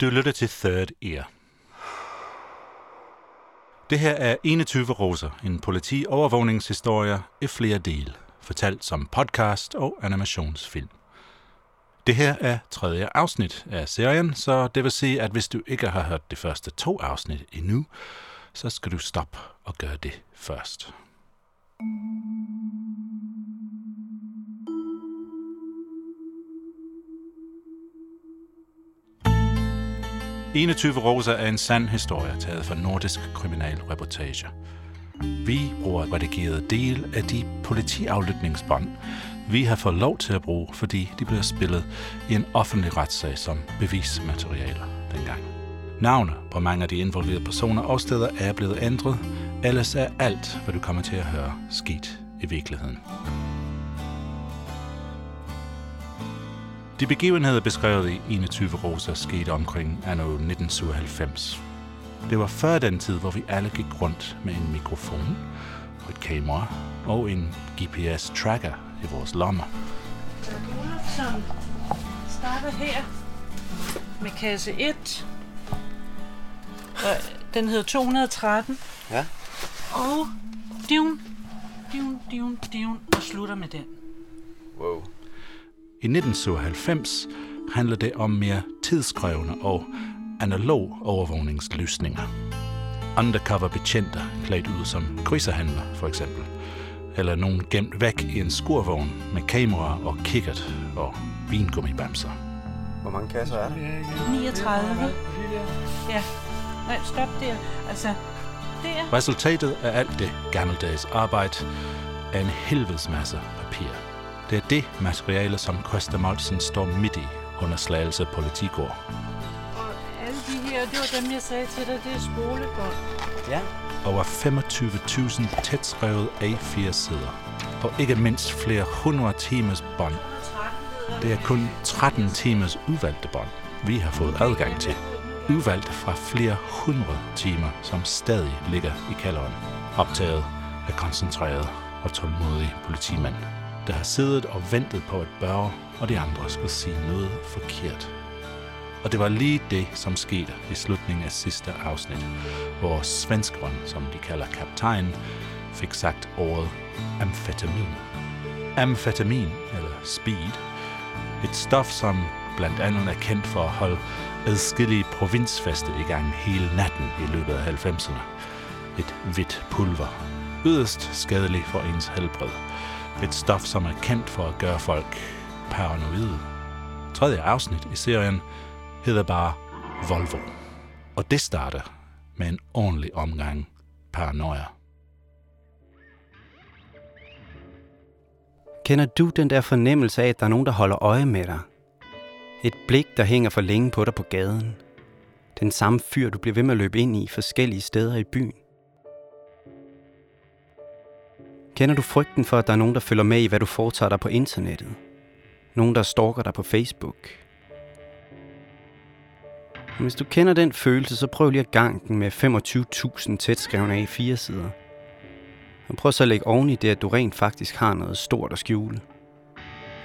Du lytter til Third Ear. Det her er 21 roser, en politi-overvågningshistorie i flere dele, fortalt som podcast og animationsfilm. Det her er tredje afsnit af serien, så det vil sige, at hvis du ikke har hørt de første to afsnit endnu, så skal du stoppe og gøre det først. 21 roser er en sand historie taget fra nordisk kriminalreportage. Vi bruger redigeret del af de politiaflytningsbånd, vi har fået lov til at bruge, fordi de blev spillet i en offentlig retssag som bevismaterialer dengang. Navne på mange af de involverede personer og steder er blevet ændret, ellers er alt, hvad du kommer til at høre, sket i virkeligheden. De begivenheder beskrevet i 21 roser skete omkring anno 1997. Det var før den tid, hvor vi alle gik rundt med en mikrofon og et kamera og en GPS-tracker i vores lommer. som starter her med kasse 1. Og den hedder 213. Ja. Og divn, divn, divn, divn, og slutter med den. Wow. I 1997 handler det om mere tidskrævende og analog overvågningsløsninger. Undercover betjente klædt ud som grisehandler, for eksempel. Eller nogen gemt væk i en skurvogn med kamera og kikkert og vingummibamser. Hvor mange kasser er der? 39. Ja. Nej, stop der. Altså, der. Resultatet af alt det gammeldags arbejde er en helvedes masse papir. Det er det materiale, som Christa Molsen står midt i under Slagelse Politigård. Og alle de her, det var dem, jeg sagde til dig, det er spolebånd. Ja. Over 25.000 tætskrevet A4 sider. Og ikke mindst flere hundrede timers bånd. Det er kun 13 timers udvalgte bånd, vi har fået adgang til. Udvalgt fra flere hundrede timer, som stadig ligger i kælderen. Optaget af koncentrerede og tålmodige politimænd, der har siddet og ventet på, at Børge og de andre skulle sige noget forkert. Og det var lige det, som skete i slutningen af sidste afsnit, hvor svenskeren, som de kalder kaptajn, fik sagt ordet amfetamin. Amfetamin, eller speed, et stof, som blandt andet er kendt for at holde adskillige provinsfeste i gang hele natten i løbet af 90'erne. Et hvidt pulver. Yderst skadelig for ens helbred. Et stof, som er kendt for at gøre folk paranoide. Tredje afsnit i serien hedder bare Volvo. Og det starter med en ordentlig omgang paranoia. Kender du den der fornemmelse af, at der er nogen, der holder øje med dig? Et blik, der hænger for længe på dig på gaden. Den samme fyr, du bliver ved med at løbe ind i forskellige steder i byen. Kender du frygten for, at der er nogen, der følger med i, hvad du foretager dig på internettet? Nogen, der stalker dig på Facebook? Hvis du kender den følelse, så prøv lige at gange den med 25.000 tætskrevne A4-sider. Og prøv så at lægge oven i det, at du rent faktisk har noget stort at skjule.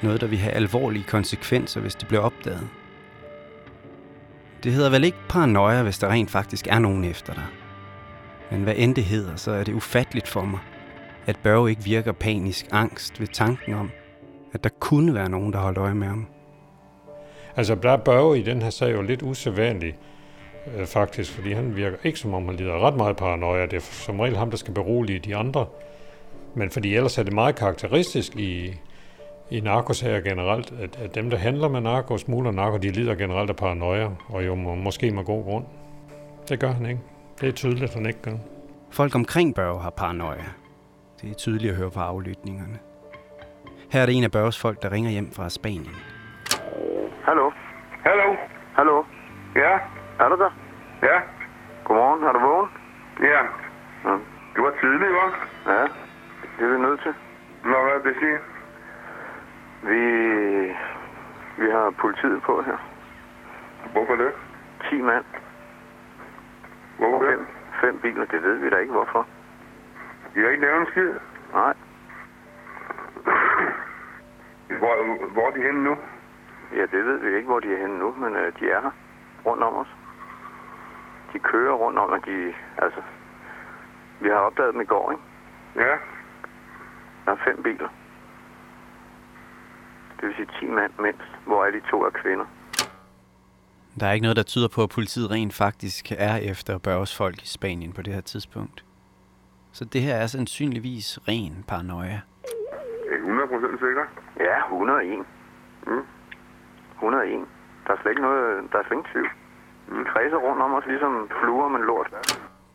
Noget, der vil have alvorlige konsekvenser, hvis det bliver opdaget. Det hedder vel ikke paranoia, hvis der rent faktisk er nogen efter dig. Men hvad end det hedder, så er det ufatteligt for mig, at Børge ikke virker panisk angst ved tanken om, at der kunne være nogen, der holdt øje med ham. Altså, der er Børge i den her sag jo lidt usædvanlig, øh, faktisk, fordi han virker ikke som om, han lider ret meget paranoia. Det er som regel ham, der skal berolige de andre. Men fordi ellers er det meget karakteristisk i, i narkosager generelt, at, at dem, der handler med narko og smugler narko, de lider generelt af paranoia, og jo må, måske med god grund. Det gør han ikke. Det er tydeligt, at han ikke gør. Folk omkring Børge har paranoia. Det er tydeligt at høre på aflytningerne. Her er det en af Børges folk, der ringer hjem fra Spanien. Hallo? Hallo? Hallo? Ja? Er du der? Ja? Godmorgen, er du vågen? Ja. Ja. Det var tidligt, hva'? Ja, det er vi nødt til. Nå, hvad vil det sige? Vi, vi har politiet på her. Hvorfor det? 10 mand. Hvorfor det? Fem, fem biler, det ved vi da ikke hvorfor. I har ikke lavet en skid. Nej, Hvor, hvor er de henne nu? ja, det ved vi ikke, hvor de er henne nu, men øh, de er her. rundt om os. De kører rundt om, og de, altså, vi har opdaget dem i går, ikke? Ja, Der er fem biler. Det vil sige 10 mand mindst, hvor er de to er kvinder. Der er ikke noget, der tyder på, at politiet rent faktisk er efter Børges folk i Spanien på det her tidspunkt. Så det her er sandsynligvis ren paranoia. det er 100% sikker. Ja, 101. Mm. 101. Der er slet ikke noget, der er slet ingen tvivl. De kredser rundt om os, ligesom fluer med lort.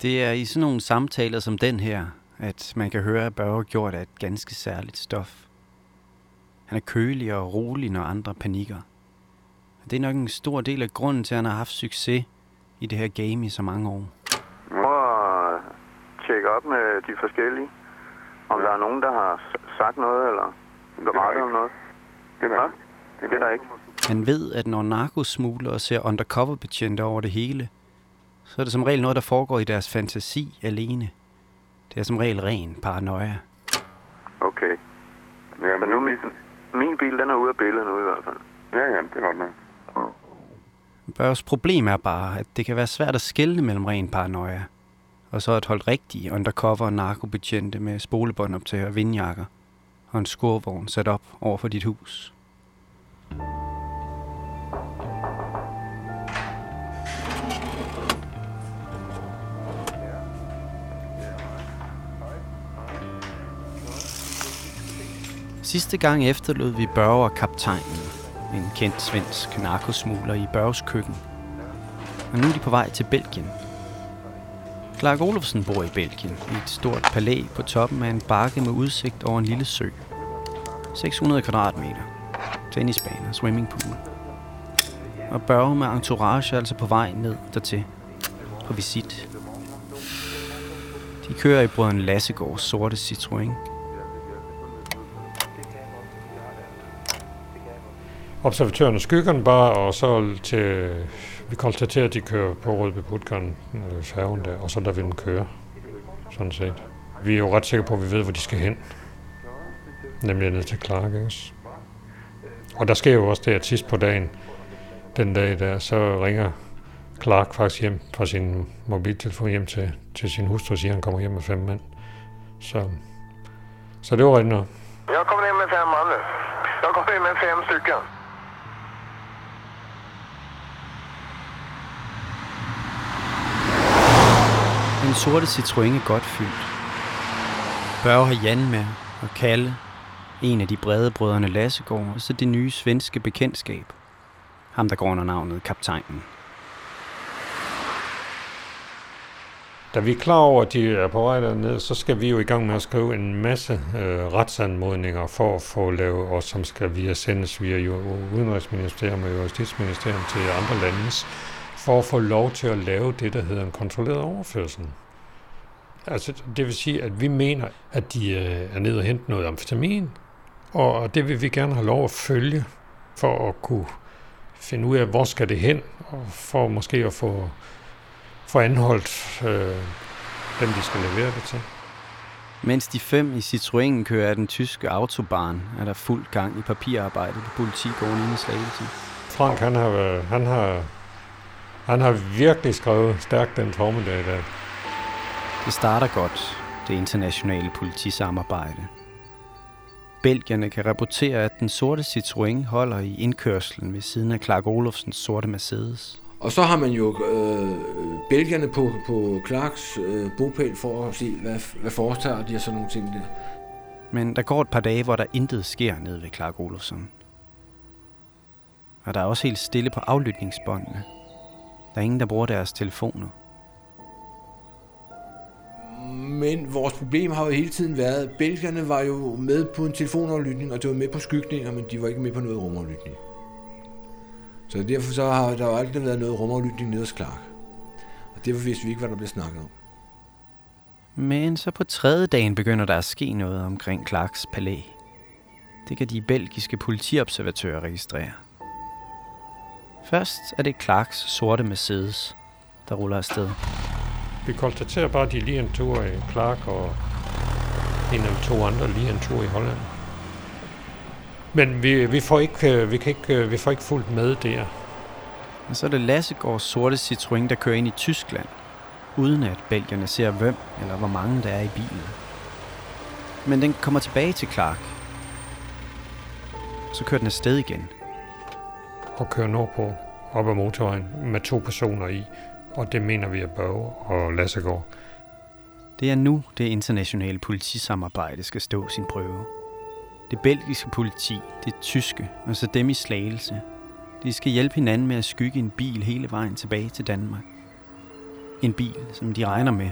Det er i sådan nogle samtaler som den her, at man kan høre, at Børge gjort af et ganske særligt stof. Han er kølig og rolig, når andre panikker. Det er nok en stor del af grunden til, at han har haft succes i det her game i så mange år. Op med de forskellige. Om der er nogen, der har sagt noget, eller berettet om noget. Det er Hvad? der. Det er der ikke. Han ved, at når narkosmuglere ser undercover-betjente over det hele, så er det som regel noget, der foregår i deres fantasi alene. Det er som regel ren paranoia. Okay. Ja, Men nu er min, min bil, den er ude af billedet nu i hvert fald. Ja, ja, det er godt nok. Børges problem er bare, at det kan være svært at skelne mellem ren paranoia, og så et hold rigtige undercover narkobetjente med spolebånd spolebåndoptager og vindjakker, og en skurvogn sat op over for dit hus. Sidste gang efterlod vi Børge og kaptajnen, en kendt svensk narkosmugler i Børges køkken. Og nu er de på vej til Belgien. Clark Olofsen bor i Belgien, i et stort palæ på toppen af en bakke med udsigt over en lille sø. 600 kvadratmeter. Tennisbaner, swimmingpool. Og Børge med entourage er altså på vej ned dertil. På visit. De kører i brødren Lassegårds sorte Citroën. Observatørerne skygger skyggerne bare, og så til, vi konstaterer, at de kører på Rødby Putgården, øh, færgen der, og så der vil dem køre, sådan set. Vi er jo ret sikre på, at vi ved, hvor de skal hen. Nemlig ned til Clark, ikke? Og der sker jo også det, at sidst på dagen, den dag der, så ringer Clark faktisk hjem fra sin mobiltelefon hjem til, til sin hustru og siger, at han kommer hjem med fem mænd. Så, så det var rigtigt noget. Jeg kommer hjem med fem mand nu. Jeg kommer hjem med fem stykker. Den sorte Citroën er godt fyldt. Børge har Jan med, og Kalle, en af de brede brødrene Lassegård, og så det nye svenske bekendtskab. Ham, der går under navnet Kaptajnen. Da vi er klar over, at de er på vej derned, så skal vi jo i gang med at skrive en masse øh, retsanmodninger for at få lavet, og som skal via sendes via jo Udenrigsministerium og Justitsministerium til andre landes, for at få lov til at lave det, der hedder en kontrolleret overførsel. Altså, det vil sige, at vi mener, at de øh, er nede og hente noget amfetamin, og det vil vi gerne have lov at følge, for at kunne finde ud af, hvor skal det hen, og for måske at få få anholdt øh, dem, de skal levere det til. Mens de fem i Citroën kører af den tyske autobahn, er der fuld gang i papirarbejdet på politigården inde i Slagelse. Frank, han har, været- han har, han har virkelig skrevet stærkt den formiddag der. Det starter godt, det internationale politisamarbejde. Belgierne kan rapportere, at den sorte Citroën holder i indkørslen ved siden af Clark Olofsens sorte Mercedes. Og så har man jo øh, bælgerne på, på Clarks øh, bopæl for at se, hvad, hvad foretager de og sådan nogle ting der. Men der går et par dage, hvor der intet sker nede ved Clark Olofsson. Og der er også helt stille på aflytningsbåndene. Der er ingen, der bruger deres telefoner. Men vores problem har jo hele tiden været, at belgierne var jo med på en telefonaflytning, og det var med på skygninger, men de var ikke med på noget rumaflytning. Så derfor så har der jo aldrig været noget rumaflytning nede hos Clark. Og derfor vidste vi ikke, hvad der blev snakket om. Men så på tredje dagen begynder der at ske noget omkring Clarks palæ. Det kan de belgiske politiobservatører registrere. Først er det Clarks sorte Mercedes, der ruller afsted. Vi konstaterer bare, at de lige en tur i Clark, og en eller to andre lige en tur i Holland. Men vi, vi, får ikke, øh, vi, kan ikke, øh, vi får ikke fuldt med der. Og så er det Lassegårds sorte Citroën, der kører ind i Tyskland, uden at belgierne ser hvem eller hvor mange der er i bilen. Men den kommer tilbage til Clark. Så kører den afsted igen. Og kører nordpå op ad motorvejen med to personer i. Og det mener vi er Børge og Lassegård. Det er nu, det internationale politisamarbejde skal stå sin prøve. Det belgiske politi, det tyske og så dem i slagelse. De skal hjælpe hinanden med at skygge en bil hele vejen tilbage til Danmark. En bil, som de regner med,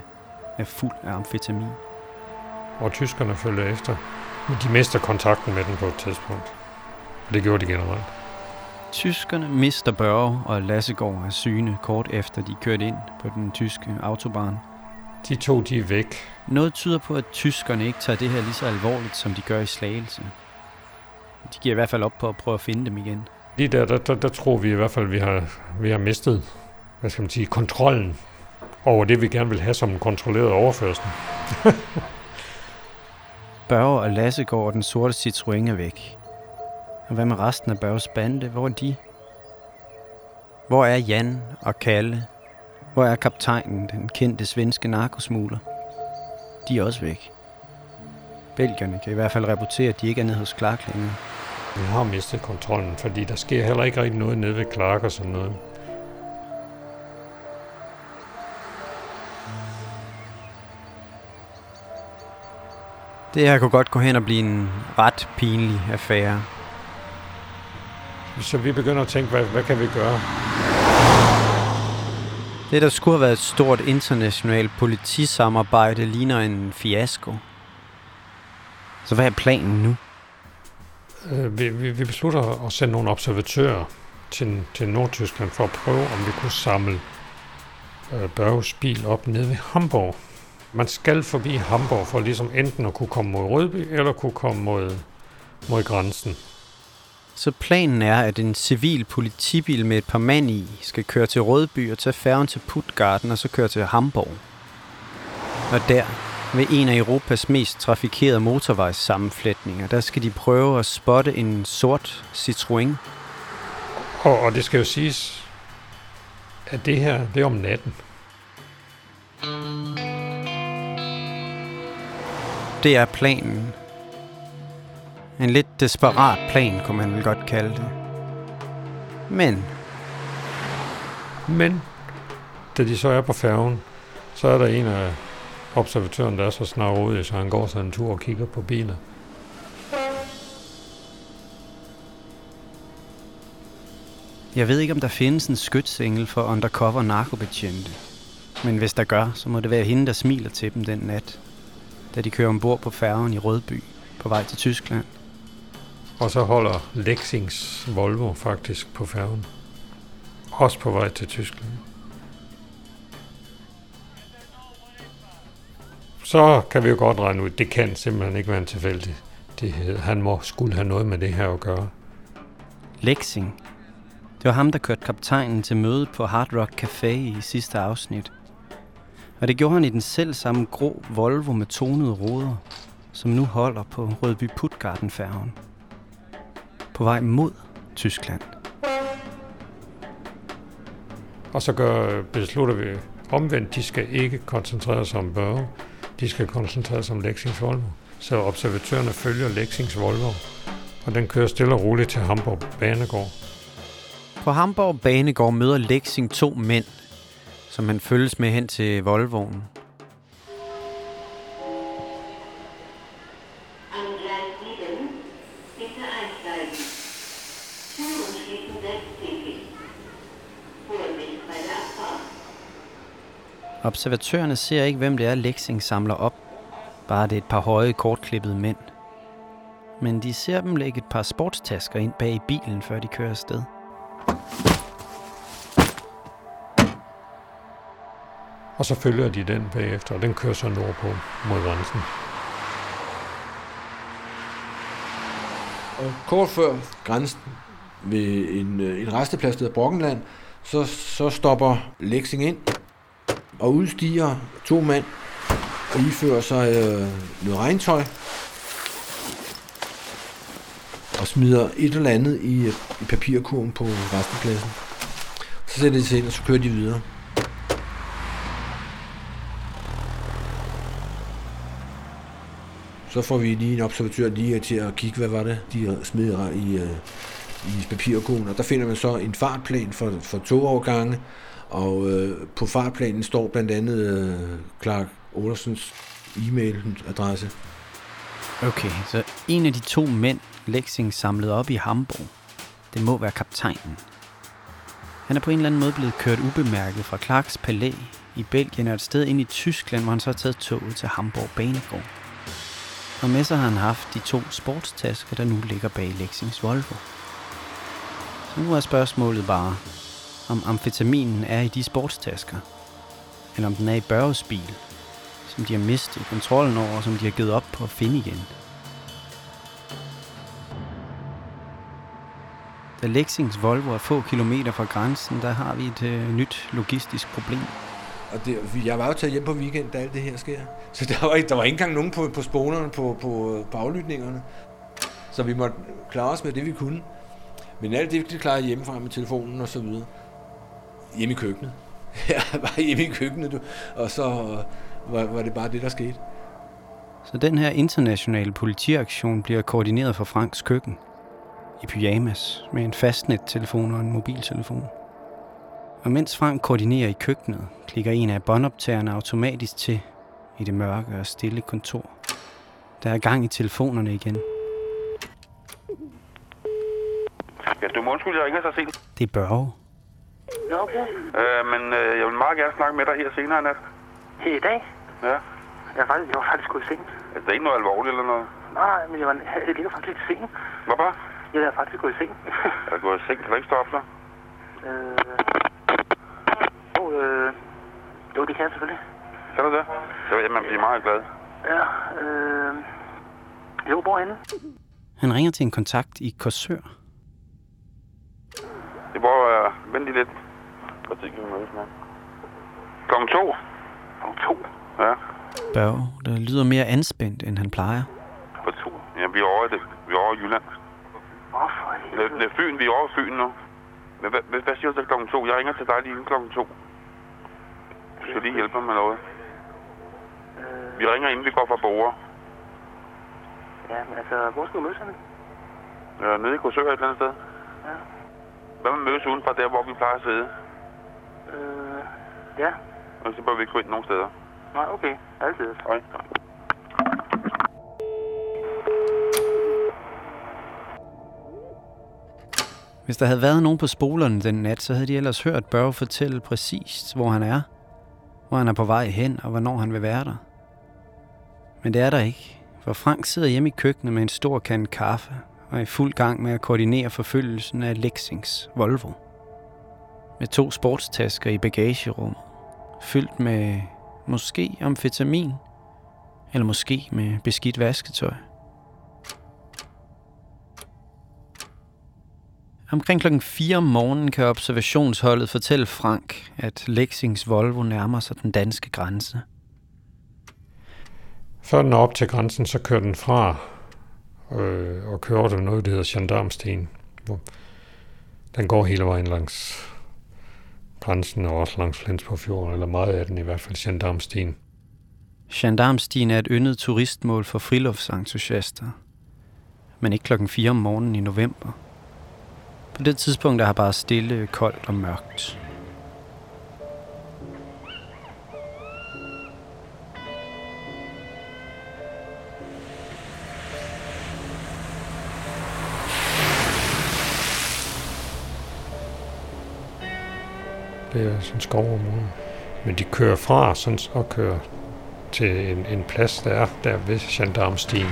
er fuld af amfetamin. Og tyskerne følger efter. Men de mister kontakten med den på et tidspunkt. Det gjorde de generelt. Tyskerne mister Børge og Lassegård af syne kort efter de kørte ind på den tyske autobahn. De to, de er væk. Noget tyder på, at tyskerne ikke tager det her lige så alvorligt, som de gør i Slagelse. De giver i hvert fald op på at prøve at finde dem igen. Lige der, der, der, der tror vi i hvert fald, at vi har, vi har mistet hvad skal man sige, kontrollen over det, vi gerne vil have som en kontrolleret overførsel. Børge og Lassegård og den sorte Citroën er væk. Og hvad med resten af Børges bande? Hvor er de? Hvor er Jan og Kalle? Hvor er kaptajnen, den kendte svenske narkosmugler? De er også væk. Belgierne kan i hvert fald rapportere, at de ikke er nede hos Clark længere. Vi har mistet kontrollen, fordi der sker heller ikke rigtig noget nede ved Clark og sådan noget. Det her kunne godt gå hen og blive en ret pinlig affære. Så vi begynder at tænke, hvad, hvad kan vi gøre? Det, der skulle have været et stort internationalt politisamarbejde, ligner en fiasko. Så hvad er planen nu? Øh, vi, vi, vi beslutter at sende nogle observatører til, til Nordtyskland for at prøve, om vi kunne samle øh, Børges bil op nede ved Hamburg. Man skal forbi Hamburg for ligesom enten at kunne komme mod Rødby eller kunne komme mod, mod grænsen. Så planen er, at en civil politibil med et par mand i skal køre til Rødby og tage færgen til Puttgarden og så køre til Hamburg. Og der, ved en af Europas mest trafikerede motorvejssammenflætninger, der skal de prøve at spotte en sort Citroën. Og, og det skal jo siges, at det her, det er om natten. Det er planen. En lidt desperat plan, kunne man vel godt kalde det. Men Men da de så er på færgen, så er der en af observatøren, der er så snarrådig, så han går sig en tur og kigger på biler. jeg ved ikke, om der findes en skytsengel for undercover narkobetjente. Men hvis der gør, så må det være hende, der smiler til dem den nat, da de kører ombord på færgen i Rødby på vej til Tyskland. Og så holder Lexings Volvo faktisk på færgen. Også på vej til Tyskland. Så kan vi jo godt regne ud, det kan simpelthen ikke være en tilfældighed. Han må skulle have noget med det her at gøre. Lexing. Det var ham, der kørte kaptajnen til møde på Hard Rock Café i sidste afsnit. Og det gjorde han i den selv samme grå Volvo med tonede ruder, som nu holder på Rødby Puttgarden færgen. På vej mod Tyskland. Og så gør, beslutter vi omvendt, de skal ikke koncentrere sig om Børge. De skal koncentrere sig om Lexings Volvo. Så observatørerne følger Lexings Volvo. Og den kører stille og roligt til Hamburg Banegård. På Hamburg Banegård møder Lexing to mænd, som han følges med hen til Volvoen. Observatørerne ser ikke, hvem det er, Lexing samler op. Bare det er et par høje, kortklippede mænd. Men de ser dem lægge et par sportstasker ind bag i bilen, før de kører afsted. Og så følger de den bagefter, og den kører så nordpå mod grænsen. Og kort før grænsen ved en, øh, en resteplads, der hedder Brockenland, så, så stopper Lexing ind og udstiger to mænd og ifører sig øh, noget regntøj og smider et eller andet i, øh, i papirkurven på restepladsen. Så sætter de sig ind, og så kører de videre. Så får vi lige en observatør lige til at kigge, hvad var det, de smider i, øh, i papirkurven. Og der finder man så en fartplan for, for togovergange, og øh, på fartplanen står blandt andet øh, Clark Olsens e-mailadresse. Okay, så en af de to mænd, Lexing samlede op i Hamburg, det må være kaptajnen. Han er på en eller anden måde blevet kørt ubemærket fra Clarks palæ i Belgien og et sted ind i Tyskland, hvor han så har taget toget til Hamburg Banegård. Og med sig har han haft de to sportstasker, der nu ligger bag Lexings Volvo. Så nu er spørgsmålet bare, om amfetaminen er i de sportstasker, eller om den er i Børges bil, som de har mistet kontrollen over, og som de har givet op på at finde igen. Da Lexings Volvo er få kilometer fra grænsen, der har vi et øh, nyt logistisk problem. Og det, jeg var jo taget hjem på weekend, da alt det her sker. Så der var, der var ikke engang nogen på, på sponerne på, på, på aflytningerne. Så vi måtte klare os med det, vi kunne. Men alt det, det klarede hjemmefra med telefonen og så videre. Hjemme i køkkenet. Jeg var hjemme i køkkenet, du. og så var, var det bare det, der skete. Så den her internationale politiaktion bliver koordineret fra Franks køkken. I pyjamas, med en fastnet-telefon og en mobiltelefon. Og mens Frank koordinerer i køkkenet, klikker en af båndoptagerne automatisk til i det mørke og stille kontor. Der er gang i telefonerne igen. Ja, du må undskylde, jeg ringer så sent. Det er Børge. Ja, okay. Øh, men øh, jeg vil meget gerne snakke med dig her senere i nat. Her i dag? Ja. Jeg, er faktisk, jeg var faktisk gået i seng. Altså, det er ikke noget alvorligt eller noget. Nej, men jeg, var, jeg ligger faktisk lidt i sengen. Hvorfor? Jeg er faktisk gået i seng. Er du gået i seng? Kan du ikke stå op så? øh, oh, øh, jo, det kan jeg selvfølgelig. Kan du det? Så vil jeg man blive meget glad. Ja, øh, jo, hvorhenne? Han ringer til en kontakt i Korsør. Det var øh, vent lige lidt. Hvad tid kan vi mødes med? Klokken to. Klokken to? Ja, Børge, der lyder mere anspændt, end han plejer. på to. Ja, vi er over, i det. Vi er over i Jylland. Hvorfor? Det, det er Fyn, vi er over Fyn nu. Men hvad, hvad, siger du til klokken to? Jeg ringer til dig lige inden klokken to. Du skal lige hjælpe mig med noget. Vi ringer inden vi går fra bordet. Ja, men altså, hvor skal vi mødes henne? Ja, nede i Korsør et eller andet sted. Ja. Hvad med mødes udenfor der, hvor vi plejer at sidde? Øh, ja. Og så bør vi ikke gå ind nogen steder. Nej, okay. Altid. Hej. Hvis der havde været nogen på spolerne den nat, så havde de ellers hørt Børge fortælle præcist, hvor han er, hvor han er på vej hen, og hvornår han vil være der. Men det er der ikke, for Frank sidder hjemme i køkkenet med en stor kande kaffe og er i fuld gang med at koordinere forfølgelsen af Lexings Volvo. Med to sportstasker i bagagerummet, fyldt med måske amfetamin, eller måske med beskidt vasketøj. Omkring klokken 4 om morgenen kan observationsholdet fortælle Frank, at Lexings Volvo nærmer sig den danske grænse. Før den er op til grænsen, så kører den fra øh, og kører over noget, der hedder Gendarmstien. Hvor den går hele vejen langs grænsen og også langs Flensborg eller meget af den i hvert fald, Gendarmstien. Gendarmstien er et yndet turistmål for friluftsentusiaster. Men ikke klokken 4 om morgenen i november. På det tidspunkt er her bare stille, koldt og mørkt. Det er sådan skovområde. Men de kører fra sådan, og kører til en, en plads, der er der ved Gendarmstien,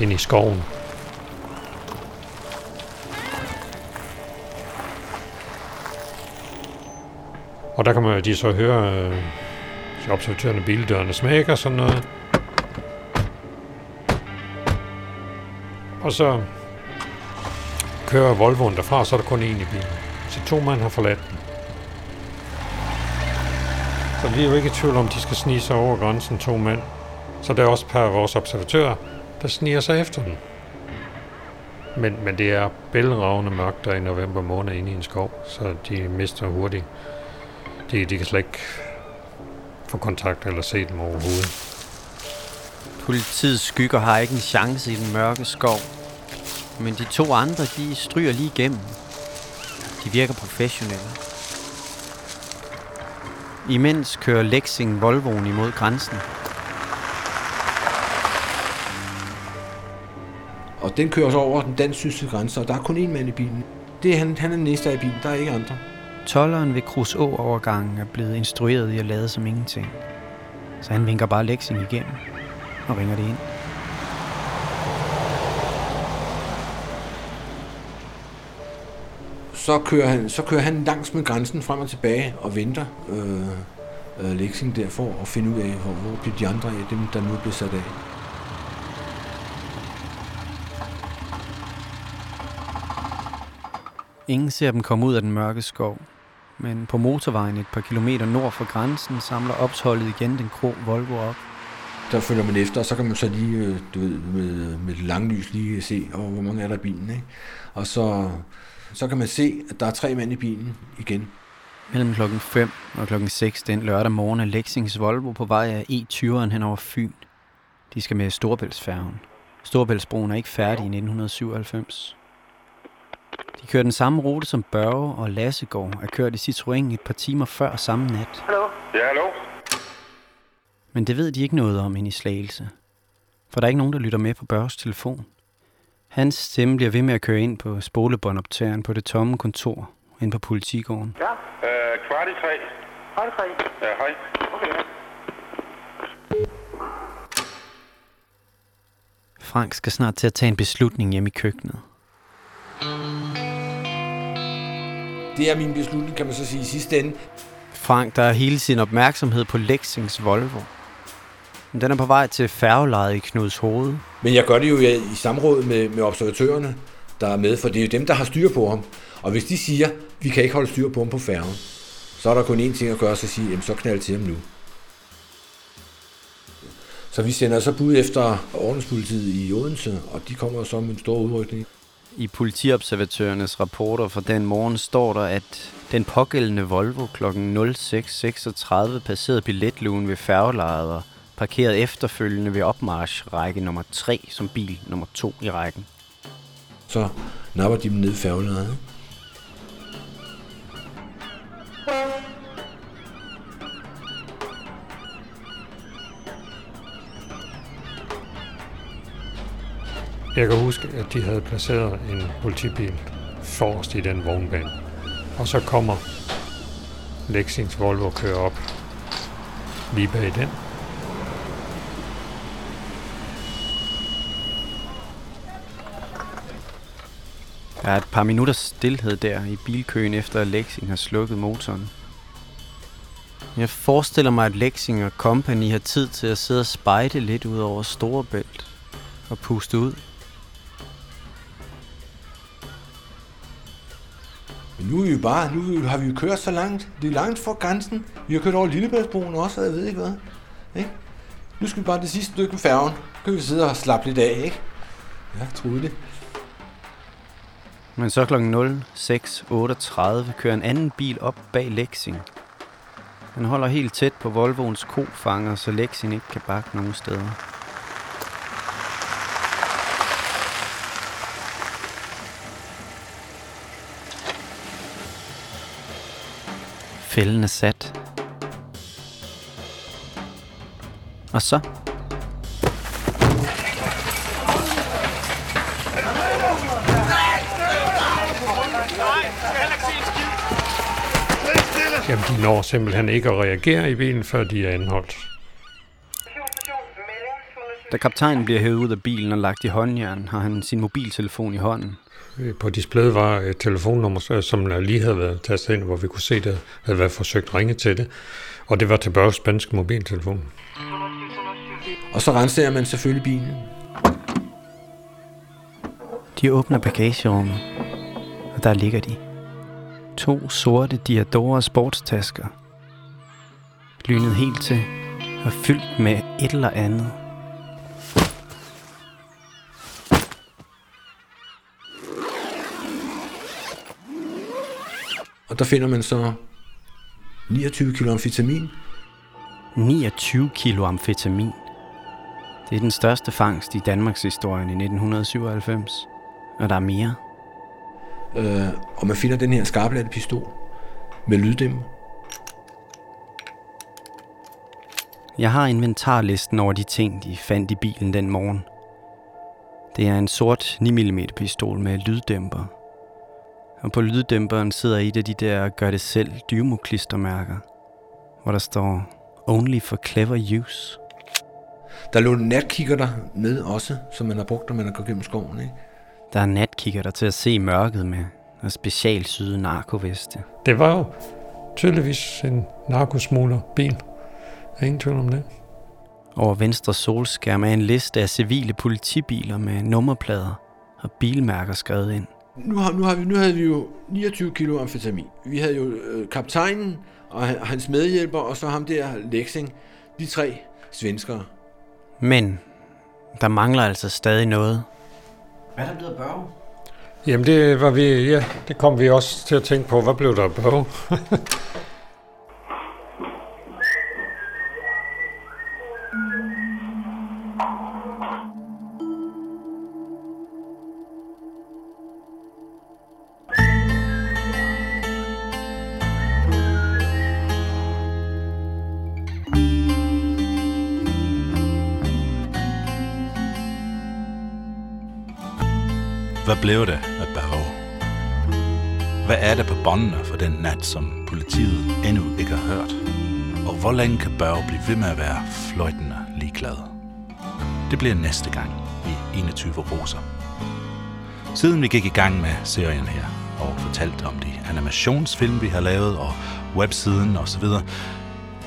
ind i skoven. Og der kan man de så høre øh, observatørerne bildørene smække og sådan noget. Og så kører Volvoen derfra, og så er der kun én i bilen. Så to mand har forladt den. Så vi er jo ikke i tvivl om, de skal snige sig over grænsen, to mænd. Så der er også et par af vores observatører, der sniger sig efter dem. Men, men det er bælragende mørkt der i november måned inde i en skov, så de mister hurtigt. De, de kan slet ikke få kontakt eller se dem overhovedet. Politiets skygger har ikke en chance i den mørke skov. Men de to andre, de stryger lige igennem. De virker professionelle. Imens kører Lexing Volvoen imod grænsen. Og den kører så over den dansk-tyske grænse, og der er kun én mand i bilen. Det er han, han er den næste af i bilen, der er ikke andre. Tolleren ved Kruså-overgangen er blevet instrueret i at lade som ingenting. Så han vinker bare Lexing igennem og ringer det ind. Så kører han, så kører han langs med grænsen frem og tilbage og venter øh, øh, Lexing der for at finde ud af, hvor, hvor bliver de andre af dem, der nu er blevet sat af. Ingen ser dem komme ud af den mørke skov. Men på motorvejen et par kilometer nord for grænsen samler opsholdet igen den grå Volvo op. Der følger man efter, og så kan man så lige, øh, du ved, med, med det lange lys lige se, hvor mange er der i bilen, ikke? Og så, så kan man se, at der er tre mænd i bilen igen. Mellem klokken 5 og klokken 6 den lørdag morgen er Lexings Volvo på vej af E20'eren hen over Fyn. De skal med Storbæltsfærgen. Storbæltsbroen er ikke færdig i 1997. De kører den samme rute som Børge og Lassegård er kørt i Citroën et par timer før samme nat. Hallo? Ja, hallo? Men det ved de ikke noget om inde i Slagelse. For der er ikke nogen, der lytter med på Børges telefon. Hans stemme bliver ved med at køre ind på spolebåndoptageren på det tomme kontor inde på politigården. Ja, Øh, kvart i tre. hej tre. Ja, hej. Okay. Frank skal snart til at tage en beslutning hjemme i køkkenet. Det er min beslutning, kan man så sige, i sidste ende. Frank, der har hele sin opmærksomhed på Lexings Volvo. Den er på vej til færgelejet i Knuds hoved. Men jeg gør det jo i, i samråd med, med observatørerne, der er med, for det er jo dem, der har styr på ham. Og hvis de siger, vi kan ikke holde styr på ham på færgen, så er der kun én ting at gøre, så sige, jamen så knald til ham nu. Så vi sender så bud efter ordenspolitiet i Odense, og de kommer så med en stor udrykning. I politiobservatørernes rapporter fra den morgen står der, at den pågældende Volvo kl. 06.36 passerede billetlugen ved færgelejet og parkerede efterfølgende ved opmarsch række nummer 3 som bil nummer 2 i rækken. Så napper de dem ned i ikke? Jeg kan huske, at de havde placeret en politibil forrest i den vognbane. Og så kommer Lexings Volvo kører op lige bag den. Der er et par minutters stillhed der i bilkøen efter at Lexing har slukket motoren. Jeg forestiller mig, at Lexing og Company har tid til at sidde og spejde lidt ud over Storebælt og puste ud. Men nu er vi jo bare, nu har vi jo kørt så langt. Det er langt fra grænsen. Vi har kørt over Lillebæltsbroen også, og jeg ved ikke hvad. Ikke? Nu skal vi bare det sidste stykke med færgen. Så kan vi sidde og slappe lidt af, ikke? Ja, troede det. Men så kl. 06.38 kører en anden bil op bag Lexing. Den holder helt tæt på Volvoens kofanger, så Lexing ikke kan bakke nogen steder. Fælden er sat. Og så Jamen, de når simpelthen ikke at reagere i bilen, før de er anholdt. Da kaptajnen bliver hævet ud af bilen og lagt i håndjern, har han sin mobiltelefon i hånden. Øh, På displayet var et telefonnummer, øh, som lige havde været tastet ind, hvor vi kunne se, at der havde været forsøgt at ringe til det. Og det var til Børges spanske mobiltelefon. Og så renser man selvfølgelig bilen. De åbner bagagerummet, og der ligger de. To sorte Diadora sportstasker. Lynet helt til og fyldt med et eller andet. Og der finder man så 29 kilo amfetamin. 29 kilo amfetamin. Det er den største fangst i Danmarks historien i 1997. Og der er mere. Øh, og man finder den her skarplatte pistol med lyddæmmer. Jeg har inventarlisten over de ting, de fandt i bilen den morgen. Det er en sort 9mm pistol med lyddæmper. Og på lyddæmperen sidder et af de der gør det selv dymoklistermærker, hvor der står Only for clever use. Der lå en natkikker der med også, som man har brugt, når man har gået gennem skoven. Ikke? Der er der til at se mørket med, og specialsyde narkoveste. Det var jo tydeligvis en narkosmugler bil. Der er ingen tvivl om det. Over venstre solskærm er en liste af civile politibiler med nummerplader og bilmærker skrevet ind. Nu, har, nu, har vi, nu havde vi jo 29 kilo amfetamin. Vi havde jo øh, kaptajnen og han- hans medhjælper, og så ham der Lexing. De tre svenskere. Men der mangler altså stadig noget. Hvad er der blevet af Børge? Jamen det var vi, ja, det kom vi også til at tænke på. Hvad blev der af Børge? blev det af Barrow? Hvad er det på båndene for den nat, som politiet endnu ikke har hørt? Og hvor længe kan Børge blive ved med at være fløjtende ligeglad? Det bliver næste gang i 21 Roser. Siden vi gik i gang med serien her, og fortalte om de animationsfilm, vi har lavet, og websiden osv.,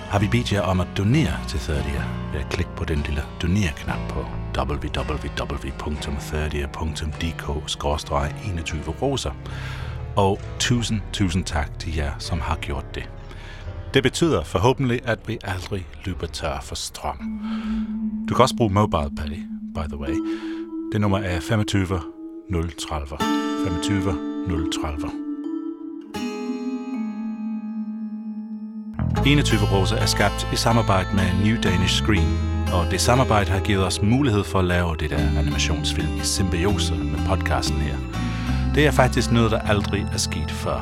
har vi bedt jer om at donere til 30 ved at klikke på den lille doner-knap på www.30.dk-21 roser. Og tusind, tusind tak til jer, som har gjort det. Det betyder forhåbentlig, at vi aldrig løber tør for strøm. Du kan også bruge mobile pay, by the way. Det nummer er 25 030. 25 030. 21 Rosa er skabt i samarbejde med New Danish Screen, og det samarbejde har givet os mulighed for at lave det der animationsfilm i symbiose med podcasten her. Det er faktisk noget, der aldrig er sket før.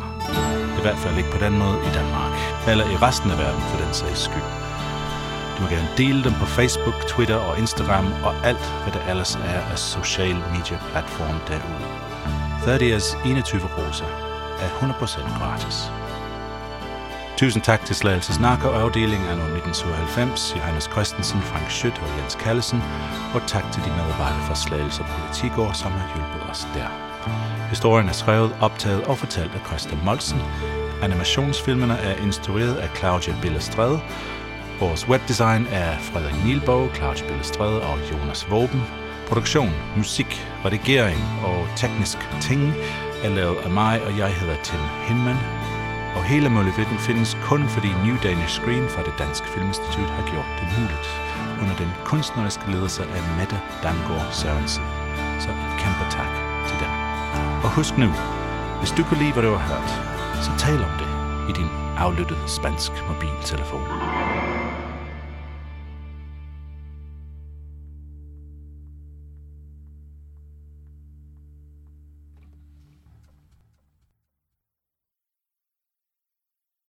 I hvert fald ikke på den måde i Danmark, eller i resten af verden for den sags skyld. Du må gerne dele dem på Facebook, Twitter og Instagram, og alt, hvad der ellers er af social media platform derude. 30 21 Rosa er 100% gratis. Tusind tak til Slagelses narkoafdeling af 1997, Johannes Christensen, Frank Schødt og Jens Kallesen, og tak til de medarbejdere fra Slagelse Politigård, som har hjulpet os der. Historien er skrevet, optaget og fortalt af Christian Molsen. Animationsfilmerne er instrueret af Claudia Billestræde. Vores webdesign er Frederik Nielborg, Claudia Billestræde og Jonas Våben. Produktion, musik, redigering og teknisk ting er lavet af mig, og jeg hedder Tim Hinman. Hele Møllevetten findes kun fordi New Danish Screen fra det Danske Filminstitut har gjort det muligt, under den kunstneriske ledelse af Mette Damgaard Sørensen. Så et kæmpe tak til dem. Og husk nu, hvis du kunne lide, hvad du har hørt, så tal om det i din aflyttede spansk mobiltelefon.